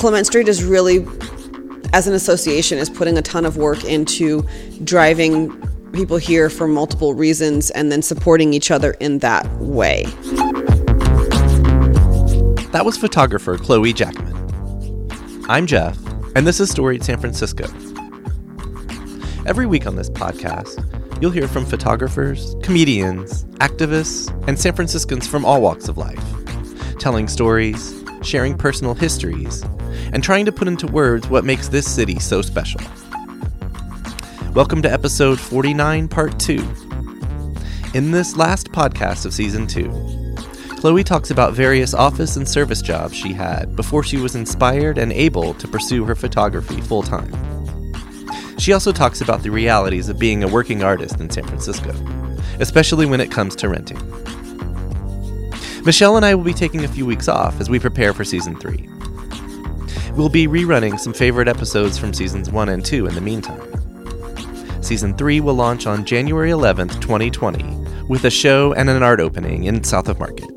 Clement Street is really, as an association, is putting a ton of work into driving people here for multiple reasons and then supporting each other in that way. That was photographer Chloe Jackman. I'm Jeff, and this is Storied San Francisco. Every week on this podcast, you'll hear from photographers, comedians, activists, and San Franciscans from all walks of life, telling stories, sharing personal histories, and trying to put into words what makes this city so special. Welcome to episode 49, part 2. In this last podcast of season 2, Chloe talks about various office and service jobs she had before she was inspired and able to pursue her photography full time. She also talks about the realities of being a working artist in San Francisco, especially when it comes to renting. Michelle and I will be taking a few weeks off as we prepare for season 3. We'll be rerunning some favorite episodes from seasons 1 and 2 in the meantime. Season 3 will launch on January 11th, 2020, with a show and an art opening in South of Market.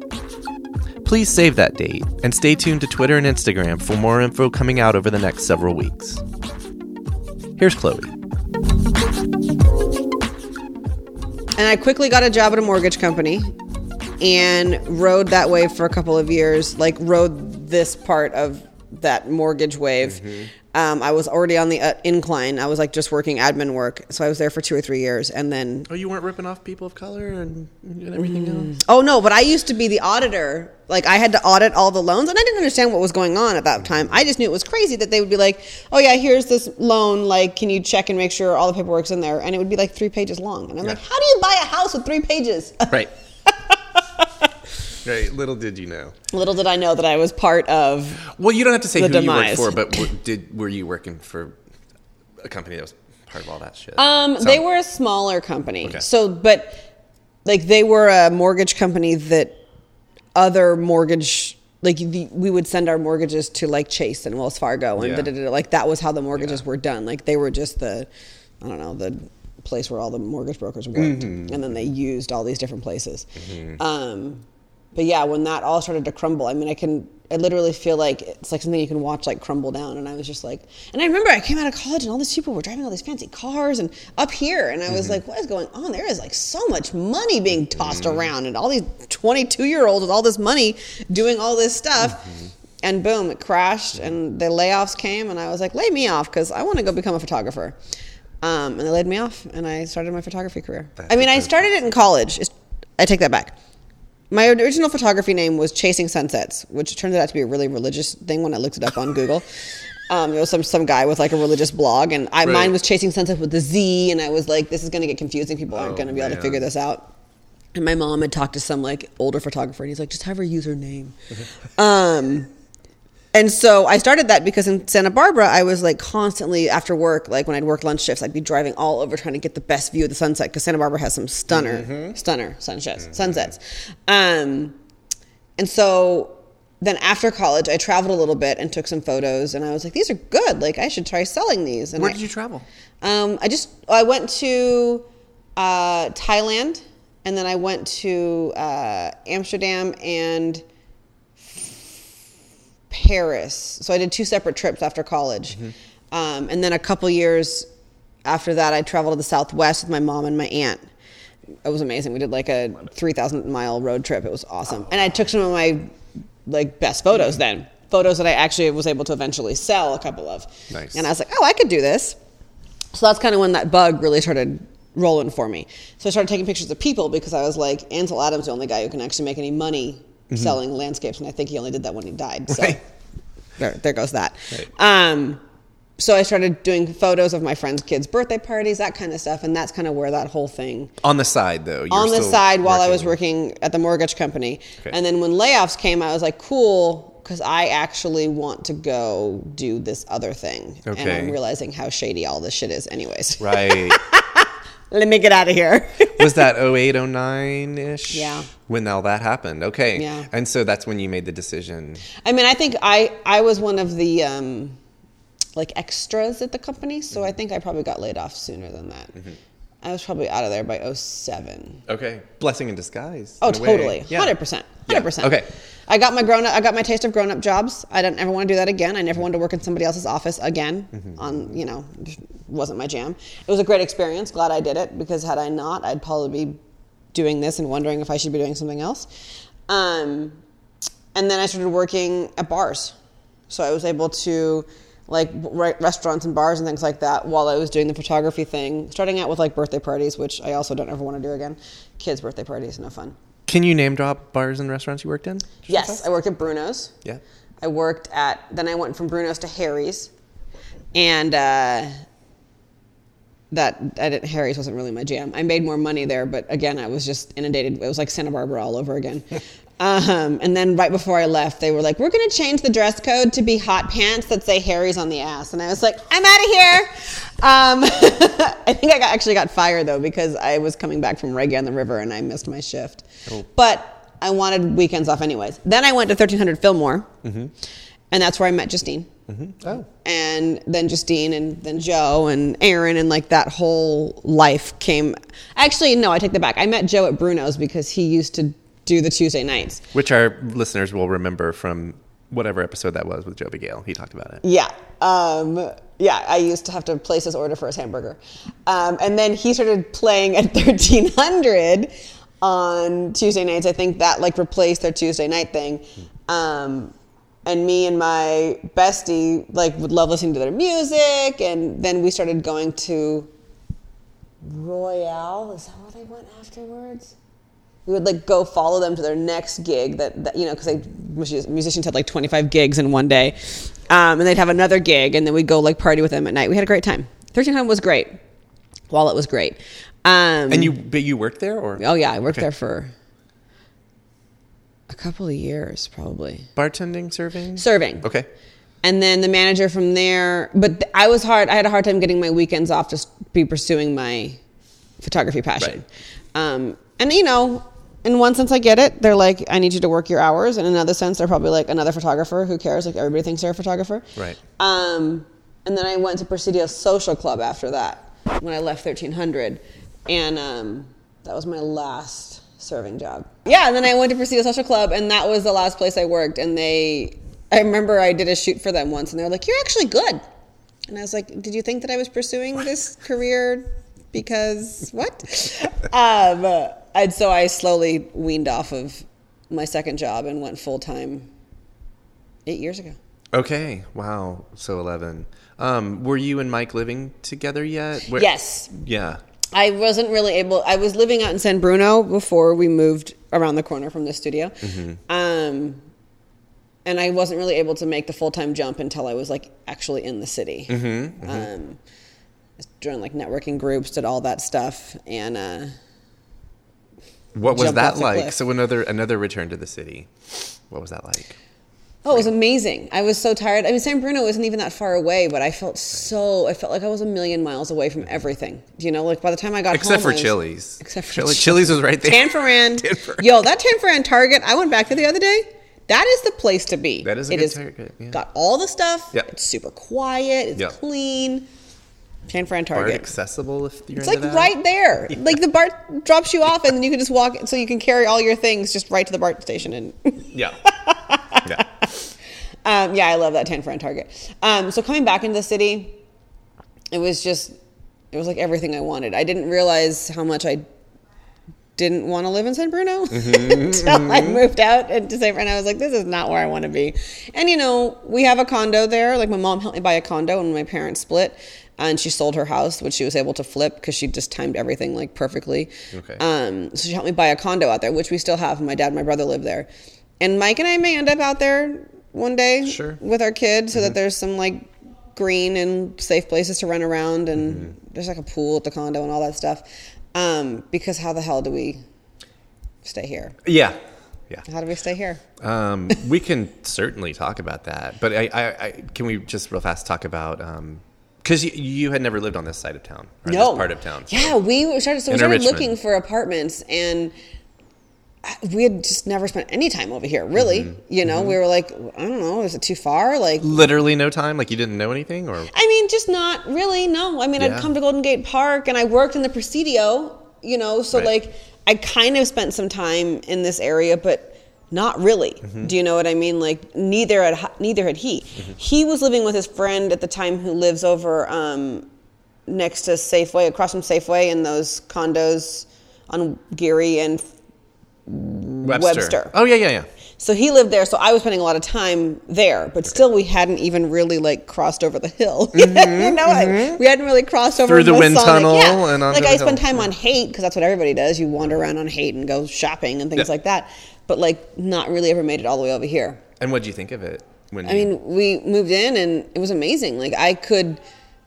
Please save that date and stay tuned to Twitter and Instagram for more info coming out over the next several weeks. Here's Chloe. And I quickly got a job at a mortgage company and rode that way for a couple of years, like rode this part of that mortgage wave. Mm-hmm. Um, I was already on the uh, incline. I was like just working admin work. So I was there for two or three years. And then, Oh, you weren't ripping off people of color and, and everything else? oh no, but I used to be the auditor. Like I had to audit all the loans and I didn't understand what was going on at that time. I just knew it was crazy that they would be like, oh yeah, here's this loan. Like, can you check and make sure all the paperwork's in there? And it would be like three pages long. And I'm like, how do you buy a house with three pages? Right. Right. Little did you know. Little did I know that I was part of Well, you don't have to say who demise. you worked for, but w- did were you working for a company that was part of all that shit? Um, So- they were a smaller company. Okay. So, but like they were a mortgage company that other mortgage like the, we would send our mortgages to like Chase and Wells Fargo and Yeah. da-da-da-da. like that was how the mortgages Yeah. were done. Like they were just the I don't know the place where all the mortgage brokers worked, Mm-hmm. and then they used all these different places. Um, but yeah, when that all started to crumble, I mean, I can, I literally feel like it's like something you can watch like crumble down. And I was just like, and I remember I came out of college and all these people were driving all these fancy cars and up here, and I was mm-hmm. like, what is going on? There is like so much money being tossed mm-hmm. around, and all these 22 year olds with all this money doing all this stuff. Mm-hmm. And boom, it crashed, and the layoffs came, and I was like, lay me off because I want to go become a photographer. Um, and they laid me off, and I started my photography career. I mean, I started it in college. It's- I take that back. My original photography name was Chasing Sunsets, which turned out to be a really religious thing when I looked it up on Google. Um, it was some some guy with like a religious blog, and I, Right. mine was Chasing Sunsets with the Z, and I was like, this is going to get confusing. People aren't Oh, going to be able to figure this out. And my mom had talked to some like older photographer, and he's like, just have her use her name. um, and so I started that because in Santa Barbara, I was like constantly after work, like when I'd work lunch shifts, I'd be driving all over trying to get the best view of the sunset because Santa Barbara has some stunner, stunner sunsets, sunsets. Um, and so then after college, I traveled a little bit and took some photos, and I was like, these are good. Like I should try selling these. And Where I- did you travel? um, I just I went to uh, Thailand, and then I went to uh, Amsterdam and Paris. So I did two separate trips after college, um, and then a couple years after that, I traveled to the Southwest with my mom and my aunt. It was amazing. We did like a three thousand mile road trip. It was awesome, and I took some of my like best photos then. Photos that I actually was able to eventually sell a couple of. Nice. And I was like, oh, I could do this. So that's kind of when that bug really started rolling for me. So I started taking pictures of people because I was like, Ansel Adams, the only guy who can actually make any money selling landscapes, and I think he only did that when he died. So Right. there, there goes that. Right. Um, so I started doing photos of my friends' kids' birthday parties, that kind of stuff, and that's kind of where that whole thing On the side, though. on the side while I was working at the mortgage company. Okay. And then when layoffs came, I was like, cool, because I actually want to go do this other thing. Okay. And I'm realizing how shady all this shit is, anyways. Right. Let me get out of here. was that 08, 09 ish? Yeah. When all that happened. Okay. Yeah. And so that's when you made the decision. I mean, I think I I was one of the um, like extras at the company. So I think I probably got laid off sooner than that. I was probably out of there by 07. Okay. Blessing in disguise. Oh, in totally. Yeah. 100%. 100%. Okay. I got my grown up, I got my taste of grown up jobs. I don't ever want to do that again. I never wanted to work in somebody else's office again Mm-hmm. on, you know, wasn't my jam. It was a great experience. Glad I did it because had I not, I'd probably be doing this and wondering if I should be doing something else. Um, and then I started working at bars. So I was able to like re- restaurants and bars and things like that while I was doing the photography thing. Starting out with like birthday parties, which I also don't ever want to do again. Kids' birthday parties, no fun. Can you name drop bars and restaurants you worked in? Yes, I worked at Bruno's. Yeah. I worked at then I went from Bruno's to Harry's, and uh, that I didn't, Harry's wasn't really my jam. I made more money there, but again, I was just inundated. It was like Santa Barbara all over again. um, and then right before I left, they were like, "We're going to change the dress code to be hot pants that say Harry's on the ass," and I was like, "I'm out of here." Um, I think I got, actually got fired though because I was coming back from Reggae on the River and I missed my shift. Oh. But I wanted weekends off anyways. Then I went to 1300 Fillmore, and that's where I met Justine. Oh. And then Justine, and then Joe, and Aaron, and like that whole life came. Actually, no, I take that back. I met Joe at Bruno's because he used to do the Tuesday nights. Which our listeners will remember from whatever episode that was with Joe Gale. He talked about it. Yeah. Um, yeah, I used to have to place his order for his hamburger. Um, and then he started playing at 1300 on Tuesday nights. I think that like replaced their Tuesday night thing. Um, and me and my bestie like would love listening to their music. And then we started going to Royale. Is that where they went afterwards? We would like go follow them to their next gig that, that you know because they musicians had like 25 gigs in one day. Um, and they'd have another gig and then we'd go like party with them at night. We had a great time. 1300 was great. While it was great. Um, And you, but you worked there, or? Oh yeah i worked Okay. there for a couple of years probably. Bartending, serving? serving. Okay. and then the manager from there but th- i was hard i had a hard time getting my weekends off to be pursuing my photography passion. Um, and you know in one sense i get it. They're like i need you to work your hours. In another sense they're probably like another photographer. Who cares? Like everybody thinks they're a photographer. Right. um, and then i went to presidio social club after that when i left 1300 and um, that was my last serving job. Yeah and then i went to presidio social club and that was the last place i worked. And they i remember i did a shoot for them once and they were like you're actually good. And i was like did you think that i was pursuing this career because what um, and so i slowly weaned off of my second job and went full-time eight years ago Okay. Wow. So 11. Um, were you and Mike living together yet? Where- yes Yeah. I wasn't really able. I was living out in San Bruno before we moved around the corner from the studio, um, and I wasn't really able to make the full time jump until I was like actually in the city. Um, joined like networking groups, did all that stuff, and uh, What was that like? So another another return to the city. What was that like? oh, it was amazing. I was so tired. I mean, San Bruno isn't even that far away, but I felt so. I felt like I was a million miles away from everything. You know, like by the time I got Except home, for was- Chili's. Except for Chili, Chili's. Chili's was right there. Tanforan. Tanforan. Yo, that Tanforan Target, I went back there the other day. That is the place to be. That is a It good Target, yeah. Got all the stuff. Yep. It's super quiet. It's Yep. clean. Tanforan BART Target. accessible if you're It's like that. right there. Like the BART drops you off, and then you can just walk, so you can carry all your things just right to the BART station. And Yeah. yeah. um, yeah, I love that Tanforan Target. Um, so coming back into the city, it was just, it was like everything I wanted. I didn't realize how much I didn't want to live in San Bruno until I moved out into San Bruno. I was like, this is not where I want to be. And you know, we have a condo there. Like my mom helped me buy a condo when my parents split. And she sold her house, which she was able to flip because she just timed everything like perfectly. Okay. Um, so she helped me buy a condo out there, which we still have. My dad and my brother live there. And Mike and I may end up out there one day Sure. with our kids so that there's some like green and safe places to run around and there's like a pool at the condo and all that stuff. Um, because how the hell do we stay here? Yeah. Yeah. How do we stay here? Um, we can certainly talk about that, but I, I, I can we just real fast talk about because you, you had never lived on this side of town, no this part of town. Yeah, we started. So we started Richmond. looking for apartments, and we had just never spent any time over here, really. Mm-hmm. You know, we were like, I don't know, is it too far? Like, Literally no time. Like you didn't know anything, or I mean, just not really. No, I mean, Yeah. I'd come to Golden Gate Park and I worked in the Presidio, you know, so Right. like I kind of spent some time in this area, but not really. Mm-hmm. Do you know what I mean? Like neither had neither had he. Mm-hmm. He was living with his friend at the time who lives over um, next to Safeway, across from Safeway, in those condos on Geary and Webster. Webster. Oh yeah, yeah, yeah. so he lived there, so I was spending a lot of time there, but still we hadn't even really like crossed over the hill. you know, like, we hadn't really crossed over Mm-hmm, Through the wind Masonic. tunnel Yeah. and like I spent hill. time on Haight because that's what everybody does. You wander around on Haight and go shopping and things Yeah. like that, but like not really ever made it all the way over here. And what do you think of it? When I you- mean, we moved in and it was amazing. Like I could,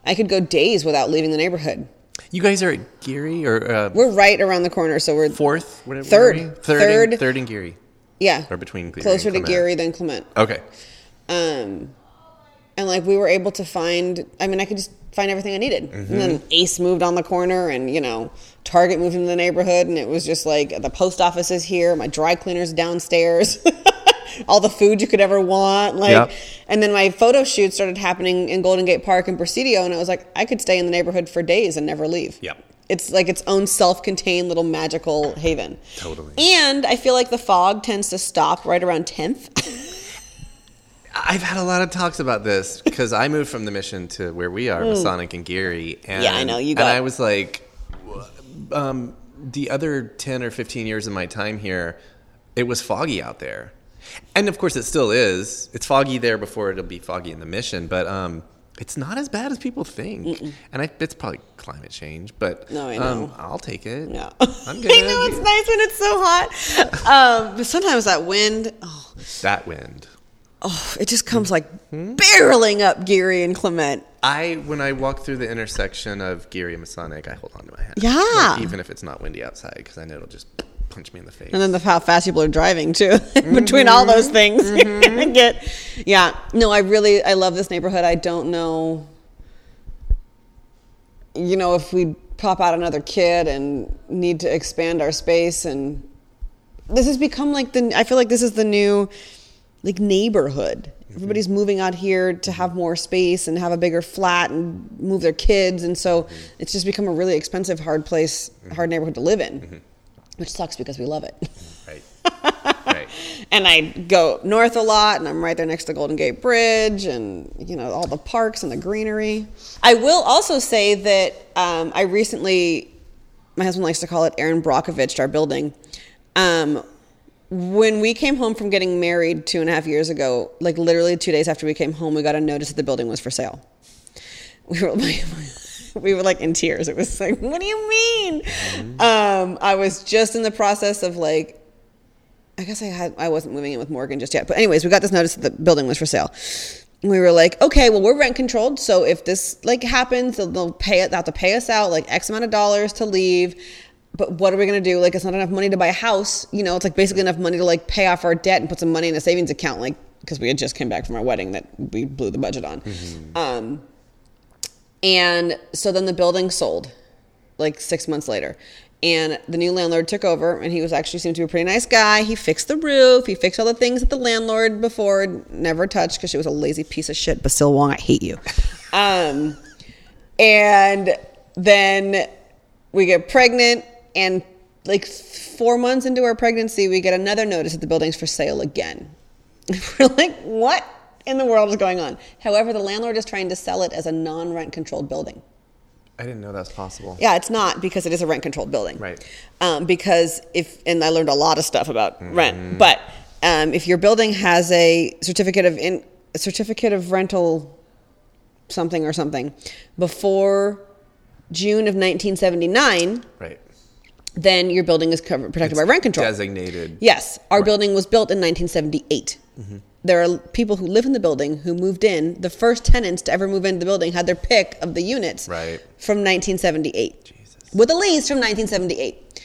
I could go days without leaving the neighborhood. you guys are at Geary or uh, We're right around the corner, so we're fourth, whatever. Third. third, Third. and, third and Geary. yeah, or between Geary closer to Geary than Clement. Okay. um, and like we were able to find i mean i could just find everything i needed. And then mm-hmm. ace moved on the corner and you know target moved into the neighborhood and it was just like the post office is here. My dry cleaners downstairs. All the food you could ever want. Like Yep. and then my photo shoot started happening in golden gate park and presidio and I was like i could stay in the neighborhood for days and never leave. Yep. it's like its own self-contained little magical haven. Totally. and i feel like the fog tends to stop right around 10th I've had a lot of talks about this because I moved from the mission to where we are, Masonic and Geary. And, Hmm. Yeah, I know, you And I was like, um, the other 10 or 15 years of my time here, it was foggy out there. And of course, it still is. It's foggy there before it'll be foggy in the mission, but um, it's not as bad as people think. And I, it's probably climate change, but No, I um, know. I'll take it. No. I'm good. I know it's nice when it's so hot. Um, but sometimes that wind, oh, That wind. Oh, it just comes hmm? like hmm? barreling up Geary and Clement. I when I walk through the intersection of Geary and Masonic, I hold on to my hat. Yeah. Like, even if it's not windy outside, because I know it'll just punch me in the face. And then the how fast people are driving too. Mm-hmm. Between all those things, gonna mm-hmm. get. Yeah, no, I really I love this neighborhood. I don't know. You know, if we pop out another kid and need to expand our space, and this has become like the. I feel like this is the new, like neighborhood. Mm-hmm. Everybody's moving out here to have mm-hmm. more space and have a bigger flat and move their kids, and so mm-hmm. it's just become a really expensive, hard place, hard neighborhood to live in, which sucks because we love it. Mm, right. right. and I go north a lot, and I'm right there next to Golden Gate Bridge, and you know all the parks and the greenery. I will also say that um, I recently, my husband likes to call it Erin Brockovich, our building. Um, when we came home from getting married two and a half years ago, like literally two days after we came home, we got a notice that the building was for sale. We were like, we were like in tears. It was like, what do you mean? Um, I was just in the process of like I guess I had I wasn't moving in with Morgan just yet. But anyways, we got this notice that the building was for sale. And we were like, okay, well we're rent controlled, so if this like happens, they'll, they'll pay it. They'll have to pay us out like X amount of dollars to leave. But what are we gonna do? Like, it's not enough money to buy a house. You know, it's like basically enough money to like pay off our debt and put some money in a savings account, like because we had just came back from our wedding that we blew the budget on. Um, and so then the building sold like six months later. And the new landlord took over, and he was actually seemed to be a pretty nice guy. He fixed the roof, he fixed all the things that the landlord before never touched because she was a lazy piece of shit. Basil Wong, I hate you. Um, and then we get pregnant, and like four months into our pregnancy, we get another notice that the building's for sale again. We're like, what in the world is going on? However, the landlord is trying to sell it as a non rent controlled building. I didn't know that's possible. Yeah, it's not because it is a rent controlled building. Right. Um, because if, and I learned a lot of stuff about rent, but um, if your building has a certificate of in, a certificate of rental something or something before June of 1979, Right. Then your building is covered, protected by rent control. Designated. Yes, our building was built in 1978. Mm-hmm. There are people who live in the building who moved in. The first tenants to ever move into the building had their pick of the units Right. from 1978 Jesus. with a lease from 1978.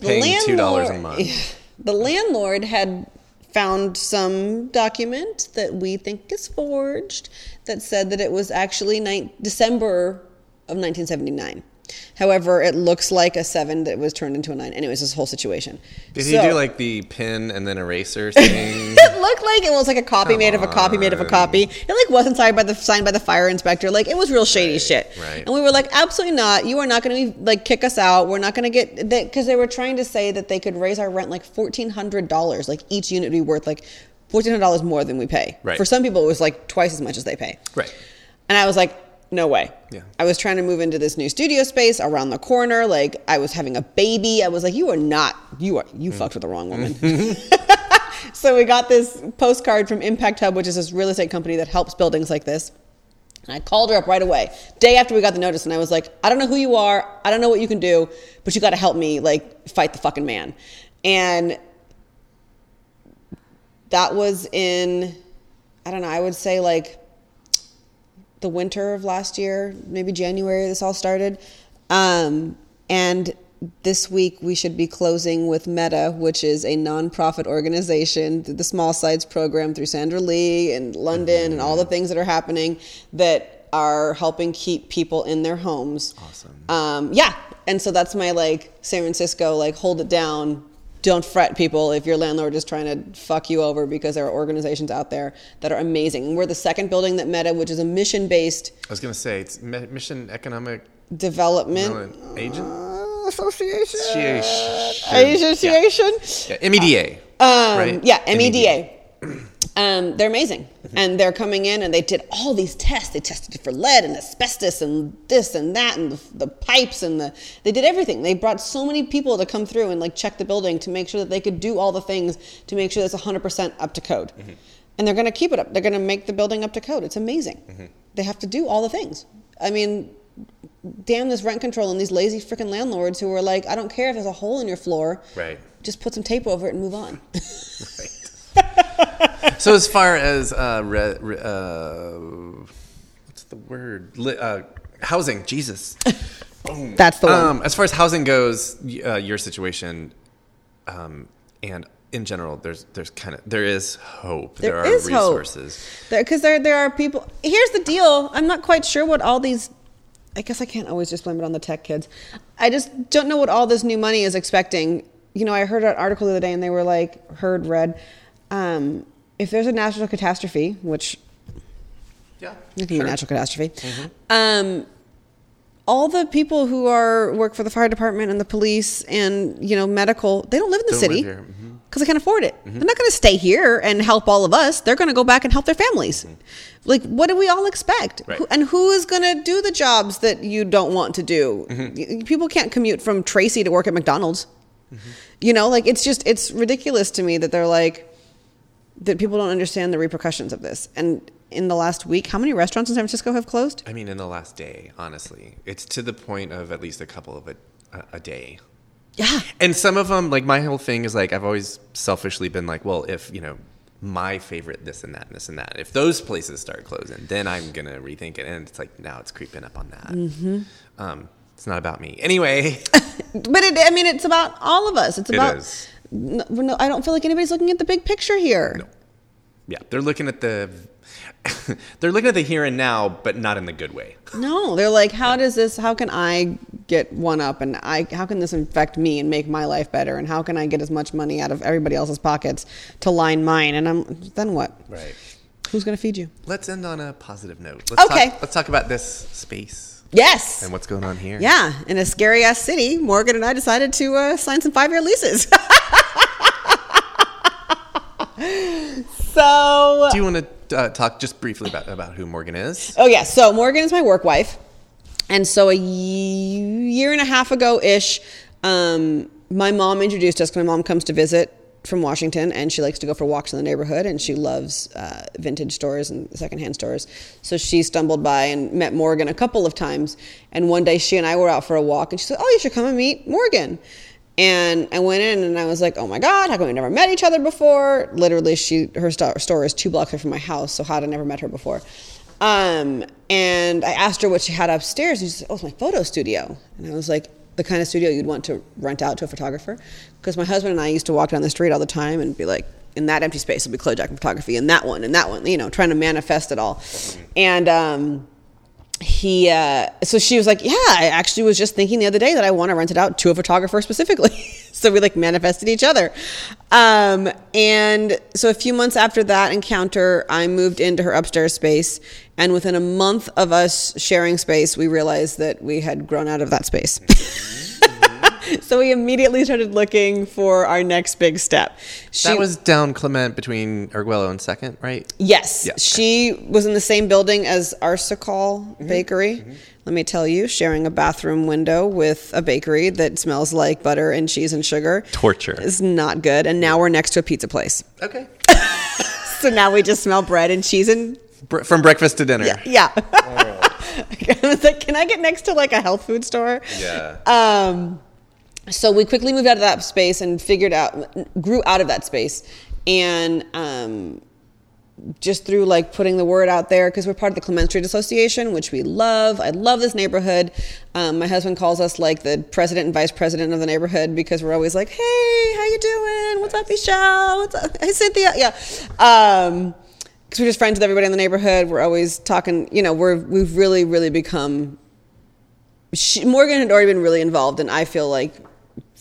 The Paying $2 a landlord- month. The landlord had found some document that we think is forged that said that it was actually ni- December of 1979. However, it looks like a seven that was turned into a nine. Anyways, this whole situation. Did So- he do like the pin and then eraser thing? it looked like it was like a copy Come made of a copy made of a copy. It like wasn't signed by the signed by the fire inspector. Like it was real shady shit. right. And we were like, absolutely not. You are not going to like kick us out. We're not going to get that because they were trying to say that they could raise our rent like fourteen hundred dollars. Like each unit would be worth like fourteen hundred dollars more than we pay. Right. For some people, it was like twice as much as they pay. right. And I was like, no way. Yeah. I was trying to move into this new studio space around the corner. Like I was having a baby. I was like, you are not, you are, you mm. fucked with the wrong woman. so we got this postcard from Impact Hub, which is this real estate company that helps buildings like this. And I called her up right away, day after we got the notice, and I was like, I don't know who you are, I don't know what you can do, but you got to help me, like, fight the fucking man. And that was in, I don't know, I would say like the winter of last year, maybe January, this all started. Um, and this week we should be closing with MEDA, which is a nonprofit organization, the Small Sites program through Sandra Lee and London and all the things that are happening that are helping keep people in their homes. Awesome. Um, yeah. And so that's my like San Francisco, like hold it down. Don't fret, people, if your landlord is trying to fuck you over because there are organizations out there that are amazing. And we're the second building that MEDA, which is a mission based I was gonna say it's Mission Economic development Agent. uh, association. Association. Association. Yeah, MEDA. Um, right? Yeah, MEDA. Um, they're amazing, mm-hmm. and they're coming in, and they did all these tests. They tested for lead and asbestos and this and that, and the, the pipes and the. They did everything. They brought so many people to come through and like check the building to make sure that they could do all the things to make sure that's 100 percent up to code. Mm-hmm. And they're going to keep it up. They're going to make the building up to code. It's amazing. Mm-hmm. They have to do all the things. I mean, damn this rent control and these lazy freaking landlords who are like, I don't care if there's a hole in your floor. Right. Just put some tape over it and move on. So as far as uh, re, re, uh, what's the word? Li, uh, housing. Jesus. That's the one. Um, as far as housing goes, uh, your situation, um, and in general, there's there's kind of there is hope. There are is hope. resources. because there, there are people. Here's the deal. I'm not quite sure what all these. I guess I can't always just blame it on the tech kids. I just don't know what all this new money is expecting. You know, I heard an article the other day, and they were like, heard, read, um, if there's a natural catastrophe, which Yeah. it can be a natural catastrophe. Mm-hmm. Um, all the people who are work for the fire department and the police and you know medical, they don't live in the Don't city because mm-hmm. they can't afford it. Mm-hmm. They're not going to stay here and help all of us. They're going to go back and help their families. Like, what do we all expect? Right. Who, and who is going to do the jobs that you don't want to do? Y- People can't commute from Tracy to work at McDonald's. You know, like it's just it's ridiculous to me that they're like that people don't understand the repercussions of this. And in the last week, how many restaurants in San Francisco have closed? I mean, in the last day, honestly, it's to the point of at least a couple of a, a, day. Yeah. And some of them, like my whole thing is like I've always selfishly been like, well, if you know my favorite this and that and this and that, if those places start closing, then I'm gonna rethink it. And it's like now it's creeping up on that. Mm-hmm. Um, it's not about me anyway. But it, I mean, it's about all of us. It's about. is. No, no, I don't feel like anybody's looking at the big picture here. No. yeah, they're looking at the they're looking at the here and now, but not in the good way. No, they're like, how does this? How can I get one up, and I? How can this affect me and make my life better? And how can I get as much money out of everybody else's pockets to line mine? And I'm then what? Right. Who's going to feed you? Let's end on a positive note. Let's Okay. Talk, let's talk about this space Yes. and what's going on here. Yeah, in a scary ass city, Morgan and I decided to uh, sign some five year leases. so, Do you want to uh, talk just briefly about, about who Morgan is? oh yeah, so Morgan is my work wife, and so a year and a half ago ish, um, my mom introduced us. My mom comes to visit from Washington, and she likes to go for walks in the neighborhood, and she loves uh, vintage stores and secondhand stores. So she stumbled by and met Morgan a couple of times, and one day she and I were out for a walk, and she said, "Oh, you should come and meet Morgan." And I went in and I was like, "Oh my God, how come we never met each other before?" Literally, she her sto- store is two blocks away from my house, so how had I never met her before? Um, and I asked her what she had upstairs, and she said, "Oh, it's my photo studio." And I was like, "The kind of studio you'd want to rent out to a photographer?" Because my husband and I used to walk down the street all the time and be like, "In that empty space it'll be Chloe Jackman photography, and that one, and that one," you know, trying to manifest it all. And um, he uh, so she was like yeah i actually was just thinking the other day that i want to rent it out to a photographer specifically. So we like manifested each other. Um, and so a few months after that encounter i moved into her upstairs space. And within a month of us sharing space we realized that we had grown out of that space so we immediately started looking for our next big step she, that was down Clement between Arguello and Second, right? Yes, Yeah, okay. she was in the same building as Arsicault Bakery. Let me tell you, sharing a bathroom window with a bakery that smells like butter and cheese and sugar Torture. is not good. And now we're next to a pizza place, Okay. so now we just smell bread and cheese and Bre- from breakfast to dinner. yeah. I was like, can I get next to like a health food store? Yeah. Um, so we quickly moved out of that space and figured out, grew out of that space, and um, just through like putting the word out there because we're part of the Clement Street Association, which we love. I love this neighborhood. Um, my husband calls us like the president and vice president of the neighborhood because we're always like, "Hey, how you doing? What's up, Michelle? What's up? Hey, Cynthia? Yeah." Um, because we're just friends with everybody in the neighborhood. We're always talking. You know, we're we've really really become she, Morgan had already been really involved, and I feel like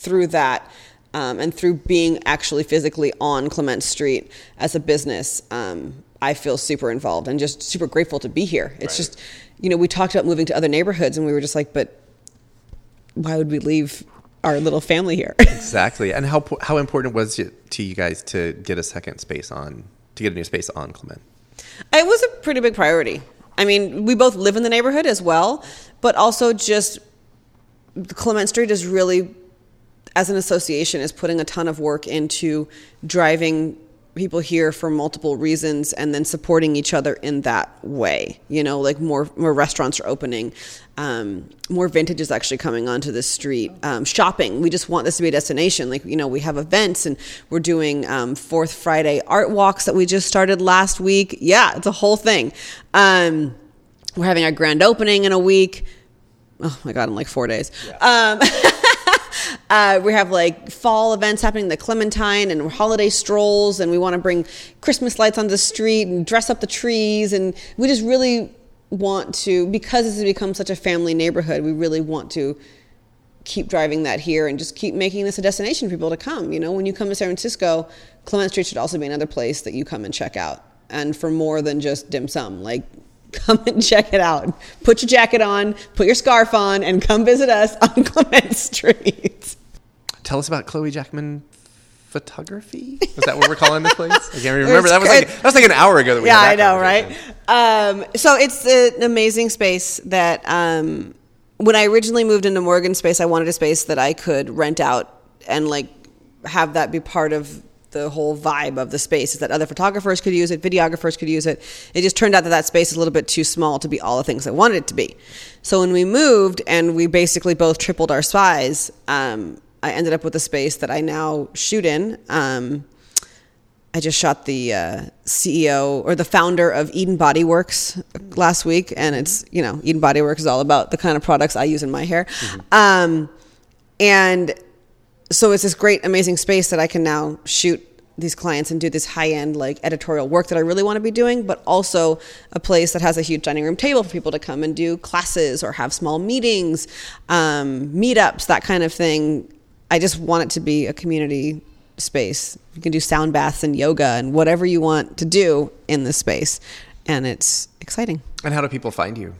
through that um, and through being actually physically on Clement Street as a business, um, I feel super involved and just super grateful to be here. It's Right. just, you know, we talked about moving to other neighborhoods, and we were just like, but why would we leave our little family here? Exactly. And how how important was it to you guys to get a second space on to get a new space on Clement? It was a pretty big priority. I mean, we both live in the neighborhood as well, but also just Clement Street is really, as an association, is putting a ton of work into driving people here for multiple reasons and then supporting each other in that way. You know, like more more restaurants are opening, um, more vintage is actually coming onto the street. Um, shopping, we just want this to be a destination. Like you know, we have events and we're doing um, Fourth Friday art walks that we just started last week. Yeah, it's a whole thing. Um, we're having our grand opening in a week. Oh my god, in like four days. Um, uh, we have like fall events happening, the Clementine and holiday strolls, and we want to bring Christmas lights on the street and dress up the trees, and we just really want to because this has become such a family neighborhood. We really want to keep driving that here and just keep making this a destination for people to come. You know, when you come to San Francisco, Clement Street should also be another place that you come and check out. And for more than just dim sum, like come and check it out. Put your jacket on, put your scarf on, and come visit us on Clement Street. Tell us about Chloe Jackman photography. Is that what we're calling this place? I can't even remember. That was like that was like an hour ago that we yeah, I know, right? Um, so it's an amazing space that um, when I originally moved into Morgan space, I wanted a space that I could rent out and like have that be part of the whole vibe of the space is that other photographers could use it, videographers could use it. It just turned out that that space is a little bit too small to be all the things I wanted it to be. So when we moved and we basically both tripled our size, um, I ended up with a space that I now shoot in. Um, I just shot the uh, CEO or the founder of Eden Body Works last week, and it's you know Eden Body Works is all about the kind of products I use in my hair, um, and so it's this great, amazing space that I can now shoot these clients and do this high end like editorial work that I really want to be doing, but also a place that has a huge dining room table for people to come and do classes or have small meetings, um, meetups, that kind of thing. I just want it to be a community space. You can do sound baths and yoga and whatever you want to do in this space. And it's exciting. And how do people find you?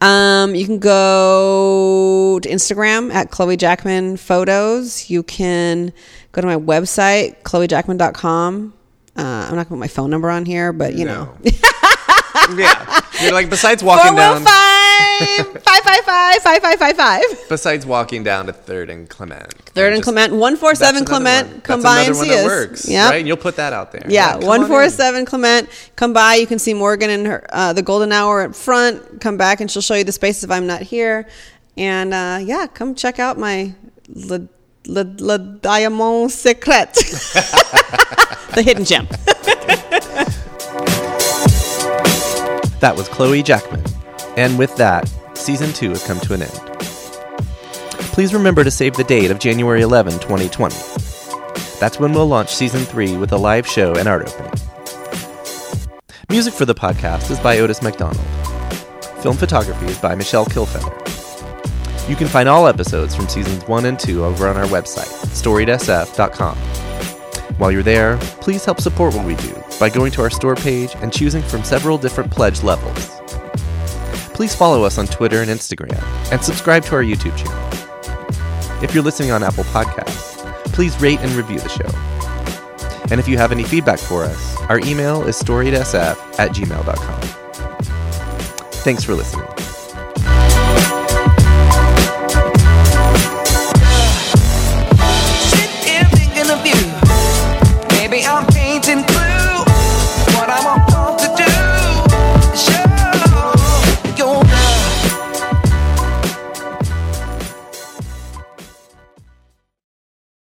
Um, you can go to Instagram at Chloe Jackman Photos. You can go to my website, chloejackman.com. Uh, I'm not going to put my phone number on here, but you know. yeah. You're like besides walking down 415 555 5555. besides walking down to Third and Clement. Third and just- Clement, 147 Clement. one. Come That's by and another one see that us. Works, Yep. right? And you'll put that out there. Yeah, come on one in. four seven Clement. Come by. You can see Morgan and her uh, the Golden Hour at front. Come back and she'll show you the space if I'm not here. And uh, yeah, come check out my Le, Le, Le Diamond Secret, the hidden gem. That was Chloe Jackman. And with that, season two has come to an end. Please remember to save the date of January 11, 2020. That's when we'll launch season three with a live show and art opening. Music for the podcast is by Otis McDonald. Film photography is by Michelle Kilfeather. You can find all episodes from seasons 1 and 2 over on our website, storiedsf.com. While you're there, please help support what we do by going to our store page and choosing from several different pledge levels. Please follow us on Twitter and Instagram, and subscribe to our YouTube channel. If you're listening on Apple Podcasts, please rate and review the show. And if you have any feedback for us, our email is storiedsf at gmail.com. Thanks for listening.